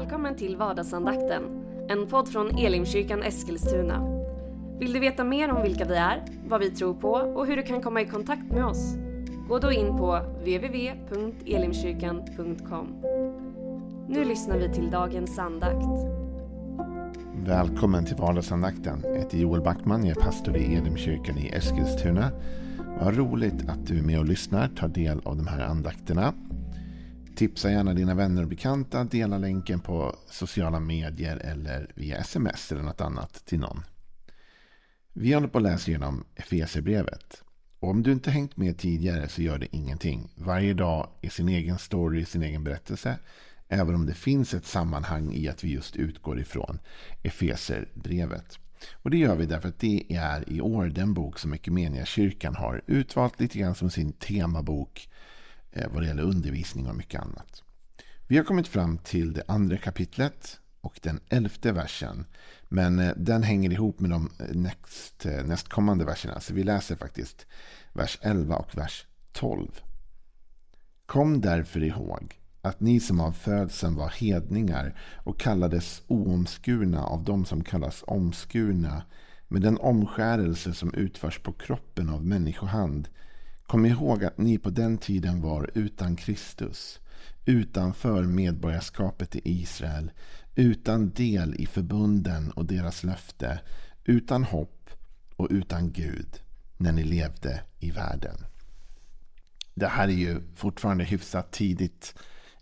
Välkommen till vardagsandakten, en podd från Elimkyrkan Eskilstuna. Vill du veta mer om vilka vi är, vad vi tror på och hur du kan komma i kontakt med oss? Gå då in på www.elimkyrkan.com. Nu lyssnar vi till dagens andakt. Välkommen till vardagsandakten. Jag heter Joel Backman, jag är pastor i Elimkyrkan i Eskilstuna. Vad roligt att du är med och lyssnar, tar del av de här andakterna. Tipsa gärna dina vänner och bekanta, dela länken på sociala medier eller via sms eller något annat till någon. Vi håller på att läsa igenom Efesierbrevet. Och om du inte hängt med tidigare så gör det ingenting. Varje dag är sin egen story, sin egen berättelse. Även om det finns ett sammanhang i att vi just utgår ifrån Efeserbrevet. Och det gör vi därför att det är i år den bok som kyrkan har utvalt lite grann som sin temabok Eh, vad det gäller undervisning och mycket annat. Vi har kommit fram till det andra kapitlet och den elfte versen. Men eh, den hänger ihop med de eh, näst, nästkommande verserna. Så vi läser faktiskt vers 11 och vers 12. Kom därför ihåg att ni som av födseln var hedningar och kallades oomskurna av dem som kallas omskurna med den omskärelse som utförs på kroppen av människohand Kom ihåg att ni på den tiden var utan Kristus, utanför medborgarskapet i Israel, utan del i förbunden och deras löfte, utan hopp och utan Gud när ni levde i världen. Det här är ju fortfarande hyfsat tidigt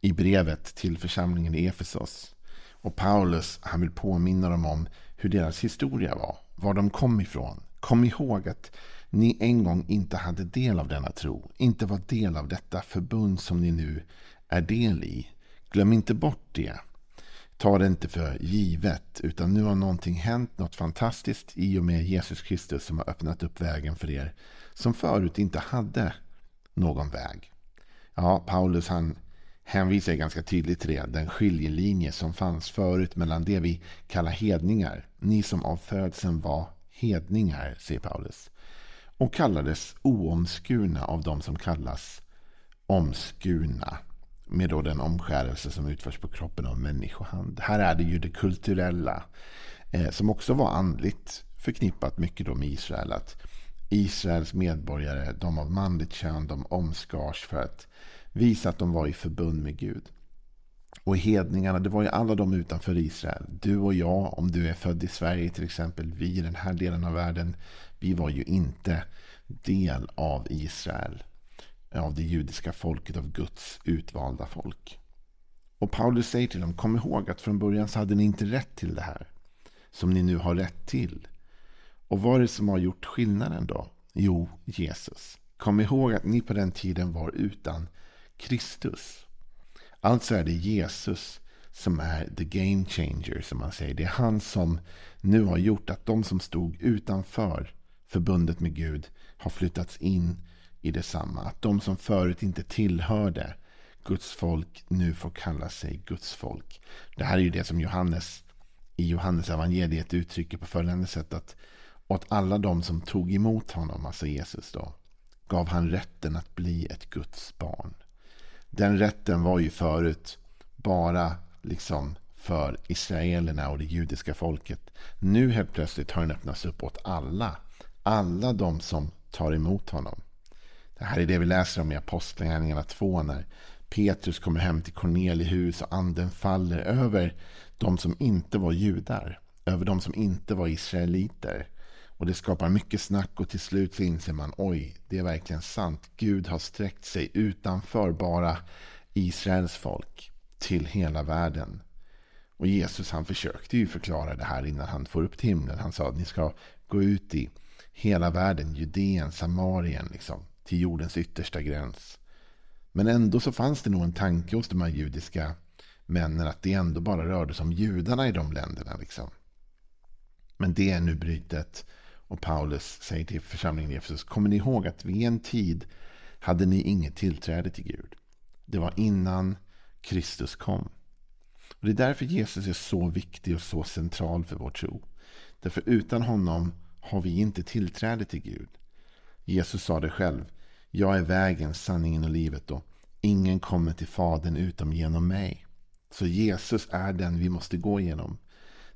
i brevet till församlingen i Efesos. Och Paulus han vill påminna dem om hur deras historia var, var de kom ifrån. Kom ihåg att ni en gång inte hade del av denna tro, inte var del av detta förbund som ni nu är del i. Glöm inte bort det. Ta det inte för givet, utan nu har någonting hänt, något fantastiskt i och med Jesus Kristus som har öppnat upp vägen för er som förut inte hade någon väg. Ja, Paulus han hänvisar ganska tydligt till det, den skiljelinje som fanns förut mellan det vi kallar hedningar. Ni som av födseln var hedningar, säger Paulus och kallades oomskurna av de som kallas omskurna. Med då den omskärelse som utförs på kroppen av människohand. Här är det ju det kulturella. Eh, som också var andligt förknippat mycket då med Israel. Att Israels medborgare, de av manligt kön, de omskars för att visa att de var i förbund med Gud. Och hedningarna, det var ju alla de utanför Israel. Du och jag, om du är född i Sverige till exempel, vi i den här delen av världen, vi var ju inte del av Israel. Av det judiska folket, av Guds utvalda folk. Och Paulus säger till dem, kom ihåg att från början så hade ni inte rätt till det här. Som ni nu har rätt till. Och vad är det som har gjort skillnaden då? Jo, Jesus. Kom ihåg att ni på den tiden var utan Kristus. Alltså är det Jesus som är the game changer som man säger. Det är han som nu har gjort att de som stod utanför förbundet med Gud har flyttats in i detsamma. Att de som förut inte tillhörde Guds folk nu får kalla sig Guds folk. Det här är ju det som Johannes i Johannes evangeliet uttrycker på följande sätt. att åt alla de som tog emot honom, alltså Jesus då, gav han rätten att bli ett Guds barn. Den rätten var ju förut bara liksom för israelerna och det judiska folket. Nu helt plötsligt har den öppnats upp åt alla alla de som tar emot honom. Det här är det vi läser om i Apostlagärningarna 2 när Petrus kommer hem till Corneliehus och anden faller över de som inte var judar. Över de som inte var israeliter. Och det skapar mycket snack och till slut så inser man oj, det är verkligen sant. Gud har sträckt sig utanför bara Israels folk till hela världen. Och Jesus han försökte ju förklara det här innan han får upp till himlen. Han sa att ni ska gå ut i hela världen, Judeen, Samarien, liksom, till jordens yttersta gräns. Men ändå så fanns det nog en tanke hos de här judiska männen att det ändå bara rörde sig om judarna i de länderna. Liksom. Men det är nu brytet. Och Paulus säger till församlingen i Efesus, kommer ni ihåg att vid en tid hade ni inget tillträde till Gud. Det var innan Kristus kom. Och Det är därför Jesus är så viktig och så central för vår tro. Därför utan honom har vi inte tillträde till Gud. Jesus sa det själv. Jag är vägen, sanningen och livet och ingen kommer till Fadern utom genom mig. Så Jesus är den vi måste gå igenom.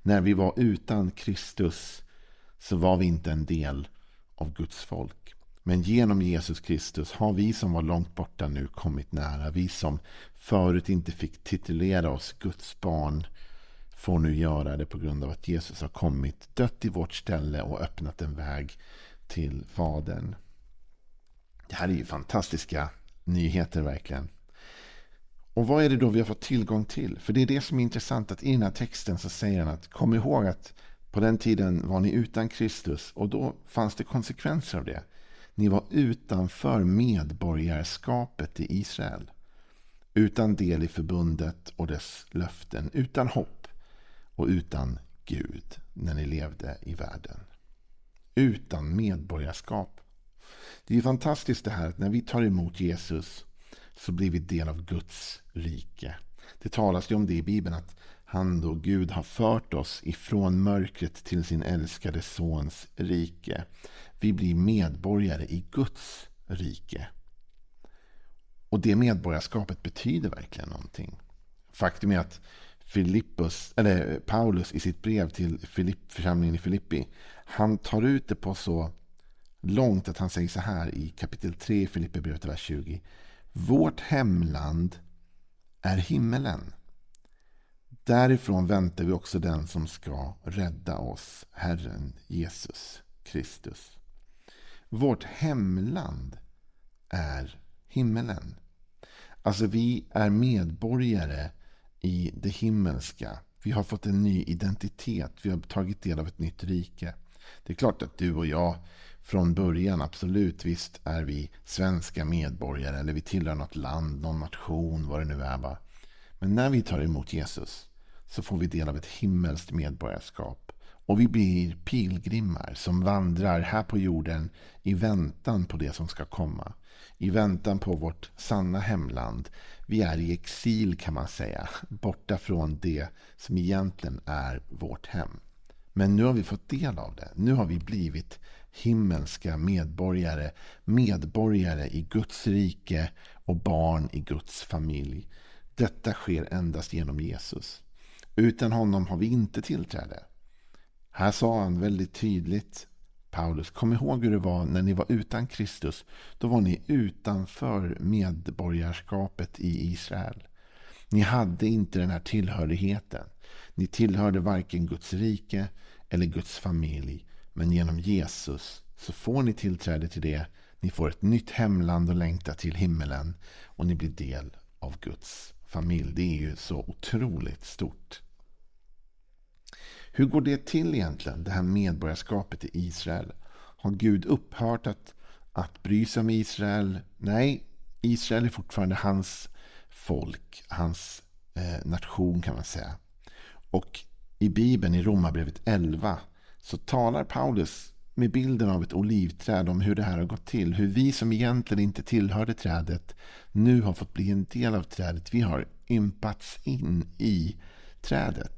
När vi var utan Kristus så var vi inte en del av Guds folk. Men genom Jesus Kristus har vi som var långt borta nu kommit nära. Vi som förut inte fick titulera oss Guds barn får nu göra det på grund av att Jesus har kommit, dött i vårt ställe och öppnat en väg till Fadern. Det här är ju fantastiska nyheter verkligen. Och vad är det då vi har fått tillgång till? För det är det som är intressant att i den här texten så säger han att kom ihåg att på den tiden var ni utan Kristus och då fanns det konsekvenser av det. Ni var utanför medborgarskapet i Israel. Utan del i förbundet och dess löften. Utan hopp och utan Gud när ni levde i världen. Utan medborgarskap. Det är fantastiskt det här att när vi tar emot Jesus så blir vi del av Guds rike. Det talas ju om det i Bibeln att han då, Gud, har fört oss ifrån mörkret till sin älskade sons rike. Vi blir medborgare i Guds rike. Och det medborgarskapet betyder verkligen någonting. Faktum är att Filippus, eller Paulus i sitt brev till Filipp, församlingen i Filippi. Han tar ut det på så långt att han säger så här i kapitel 3 i Filipperbrevet, vers 20. Vårt hemland är himmelen. Därifrån väntar vi också den som ska rädda oss, Herren Jesus Kristus. Vårt hemland är himmelen. Alltså vi är medborgare i det himmelska. Vi har fått en ny identitet. Vi har tagit del av ett nytt rike. Det är klart att du och jag från början, absolut, visst är vi svenska medborgare eller vi tillhör något land, någon nation, vad det nu är. Va? Men när vi tar emot Jesus så får vi del av ett himmelskt medborgarskap. Och vi blir pilgrimmar som vandrar här på jorden i väntan på det som ska komma. I väntan på vårt sanna hemland. Vi är i exil kan man säga. Borta från det som egentligen är vårt hem. Men nu har vi fått del av det. Nu har vi blivit himmelska medborgare. Medborgare i Guds rike och barn i Guds familj. Detta sker endast genom Jesus. Utan honom har vi inte tillträde. Här sa han väldigt tydligt Paulus, kom ihåg hur det var när ni var utan Kristus. Då var ni utanför medborgarskapet i Israel. Ni hade inte den här tillhörigheten. Ni tillhörde varken Guds rike eller Guds familj. Men genom Jesus så får ni tillträde till det. Ni får ett nytt hemland och längta till himmelen. Och ni blir del av Guds familj. Det är ju så otroligt stort. Hur går det till egentligen, det här medborgarskapet i Israel? Har Gud upphört att, att bry sig om Israel? Nej, Israel är fortfarande hans folk, hans eh, nation kan man säga. Och i Bibeln, i Romarbrevet 11, så talar Paulus med bilden av ett olivträd om hur det här har gått till. Hur vi som egentligen inte tillhörde trädet nu har fått bli en del av trädet. Vi har ympats in i trädet.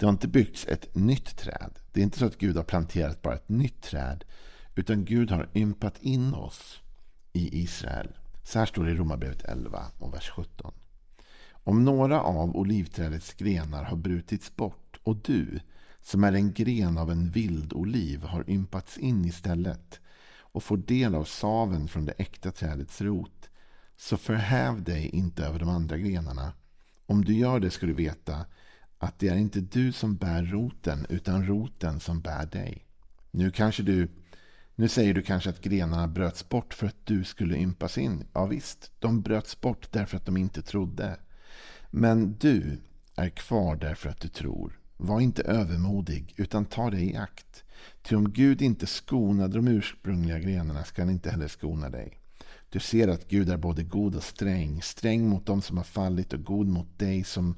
Det har inte byggts ett nytt träd. Det är inte så att Gud har planterat bara ett nytt träd. Utan Gud har ympat in oss i Israel. Så här står det i Romarbrevet 11 och vers 17. Om några av olivträdets grenar har brutits bort och du, som är en gren av en vild oliv, har ympats in istället och får del av saven från det äkta trädets rot, så förhäv dig inte över de andra grenarna. Om du gör det ska du veta att det är inte du som bär roten utan roten som bär dig. Nu kanske du nu säger du kanske att grenarna bröts bort för att du skulle ympas in. Ja visst, de bröts bort därför att de inte trodde. Men du är kvar därför att du tror. Var inte övermodig, utan ta dig i akt. Ty om Gud inte skonade de ursprungliga grenarna ska han inte heller skona dig. Du ser att Gud är både god och sträng, sträng mot dem som har fallit och god mot dig som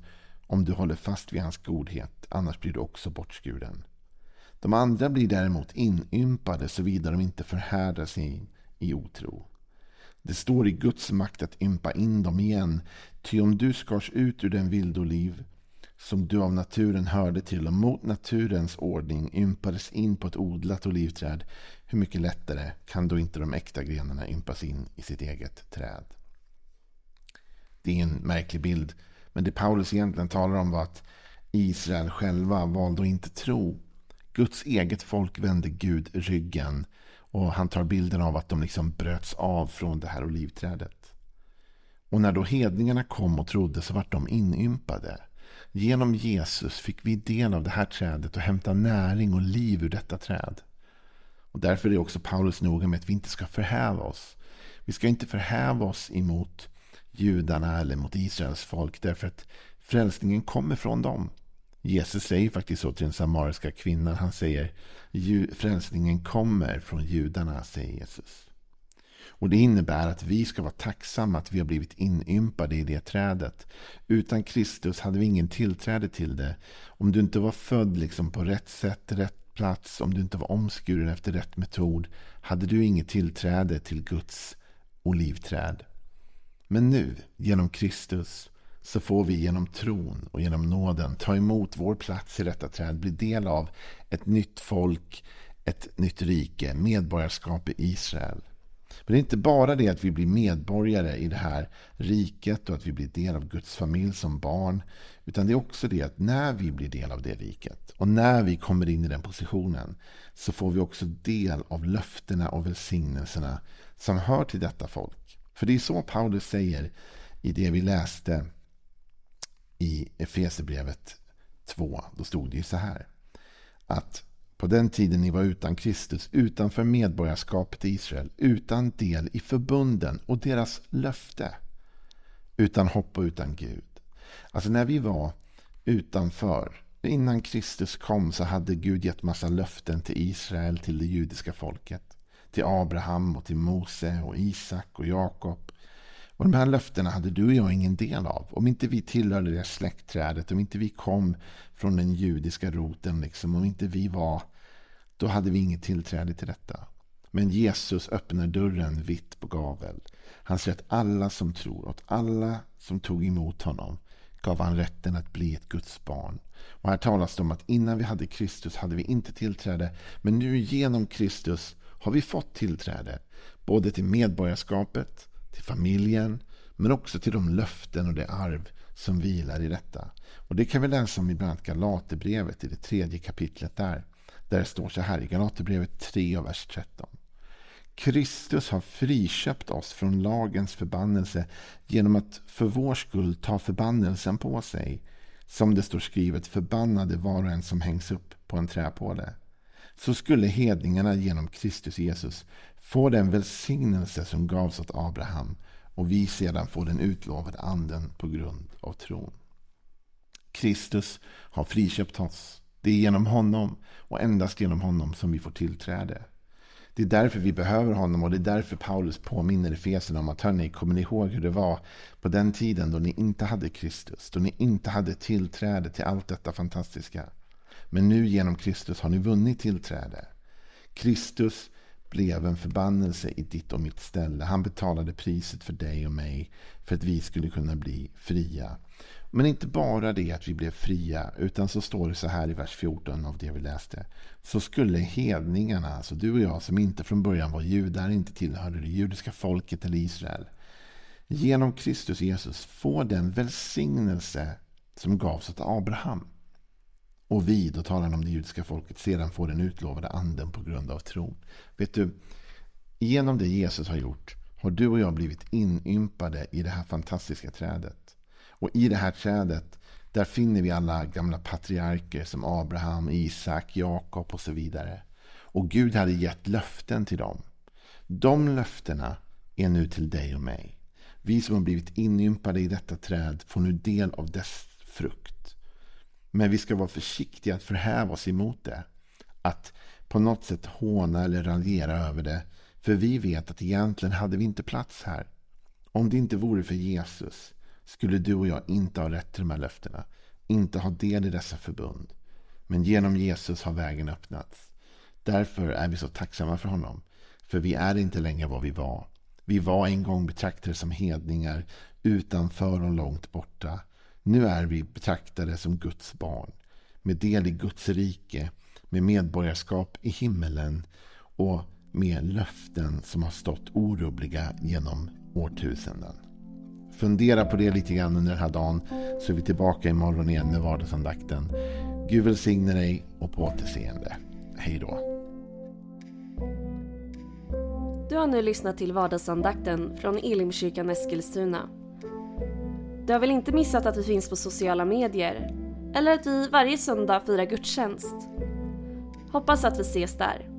om du håller fast vid hans godhet, annars blir du också bortskuren. De andra blir däremot inympade såvida de inte förhärdar sig i otro. Det står i Guds makt att ympa in dem igen, ty om du skars ut ur den vildoliv som du av naturen hörde till och mot naturens ordning ympades in på ett odlat olivträd, hur mycket lättare kan då inte de äkta grenarna ympas in i sitt eget träd? Det är en märklig bild men det Paulus egentligen talar om var att Israel själva valde att inte tro. Guds eget folk vände Gud ryggen. Och han tar bilden av att de liksom bröts av från det här olivträdet. Och när då hedningarna kom och trodde så vart de inympade. Genom Jesus fick vi del av det här trädet och hämta näring och liv ur detta träd. Och därför är också Paulus noga med att vi inte ska förhäva oss. Vi ska inte förhäva oss emot judarna eller mot Israels folk därför att frälsningen kommer från dem. Jesus säger faktiskt så till den samariska kvinnan. Han säger frälsningen kommer från judarna, säger Jesus. Och Det innebär att vi ska vara tacksamma att vi har blivit inympade i det trädet. Utan Kristus hade vi ingen tillträde till det. Om du inte var född liksom på rätt sätt, rätt plats, om du inte var omskuren efter rätt metod, hade du inget tillträde till Guds olivträd. Men nu, genom Kristus, så får vi genom tron och genom nåden ta emot vår plats i detta träd, bli del av ett nytt folk, ett nytt rike, medborgarskap i Israel. Men det är inte bara det att vi blir medborgare i det här riket och att vi blir del av Guds familj som barn. Utan det är också det att när vi blir del av det riket och när vi kommer in i den positionen så får vi också del av löftena och välsignelserna som hör till detta folk. För det är så Paulus säger i det vi läste i Efesebrevet 2. Då stod det ju så här. Att på den tiden ni var utan Kristus, utanför medborgarskapet i Israel, utan del i förbunden och deras löfte. Utan hopp och utan Gud. Alltså när vi var utanför, innan Kristus kom så hade Gud gett massa löften till Israel, till det judiska folket. Till Abraham och till Mose och Isak och Jakob. Och de här löftena hade du och jag ingen del av. Om inte vi tillhörde det släktträdet, om inte vi kom från den judiska roten, liksom, om inte vi var, då hade vi inget tillträde till detta. Men Jesus öppnar dörren vitt på gavel. Han säger att alla som tror, åt alla som tog emot honom, gav han rätten att bli ett Guds barn. Och här talas det om att innan vi hade Kristus hade vi inte tillträde. Men nu genom Kristus har vi fått tillträde. Både till medborgarskapet, till familjen, men också till de löften och det arv som vilar i detta. Och Det kan vi läsa om i bland annat Galaterbrevet i det tredje kapitlet där. Där det står så här i Galaterbrevet 3 och vers 13. Kristus har friköpt oss från lagens förbannelse genom att för vår skull ta förbannelsen på sig. Som det står skrivet, förbannade var och en som hängs upp på en träpåle. Så skulle hedningarna genom Kristus Jesus få den välsignelse som gavs åt Abraham och vi sedan får den utlovade anden på grund av tron. Kristus har friköpt oss. Det är genom honom och endast genom honom som vi får tillträde. Det är därför vi behöver honom och det är därför Paulus påminner Efesierna om att hörni, kommer ni ihåg hur det var på den tiden då ni inte hade Kristus, då ni inte hade tillträde till allt detta fantastiska. Men nu genom Kristus har ni vunnit tillträde. Kristus blev en förbannelse i ditt och mitt ställe. Han betalade priset för dig och mig för att vi skulle kunna bli fria. Men inte bara det att vi blev fria, utan så står det så här i vers 14 av det vi läste. Så skulle hedningarna, alltså du och jag som inte från början var judar, inte tillhörde det judiska folket eller Israel, genom Kristus Jesus få den välsignelse som gavs åt Abraham. Och vi, då talar han om det judiska folket, sedan får den utlovade anden på grund av tron. Vet du, genom det Jesus har gjort har du och jag blivit inympade i det här fantastiska trädet. Och i det här trädet, där finner vi alla gamla patriarker som Abraham, Isak, Jakob och så vidare. Och Gud hade gett löften till dem. De löftena är nu till dig och mig. Vi som har blivit inympade i detta träd får nu del av dess frukt. Men vi ska vara försiktiga att förhäva oss emot det. Att på något sätt håna eller raljera över det. För vi vet att egentligen hade vi inte plats här. Om det inte vore för Jesus skulle du och jag inte ha rätt till de här löftena. Inte ha del i dessa förbund. Men genom Jesus har vägen öppnats. Därför är vi så tacksamma för honom. För vi är inte längre vad vi var. Vi var en gång betraktade som hedningar utanför och långt borta. Nu är vi betraktade som Guds barn. Med del i Guds rike. Med medborgarskap i himmelen. Och med löften som har stått orubbliga genom årtusenden. Fundera på det lite grann under den här dagen så är vi tillbaka imorgon igen med vardagsandakten. Gud välsigne dig och på återseende. Hej då. Du har nu lyssnat till vardagsandakten från Elimkyrkan Eskilstuna. Du har väl inte missat att vi finns på sociala medier? Eller att vi varje söndag firar gudstjänst? Hoppas att vi ses där.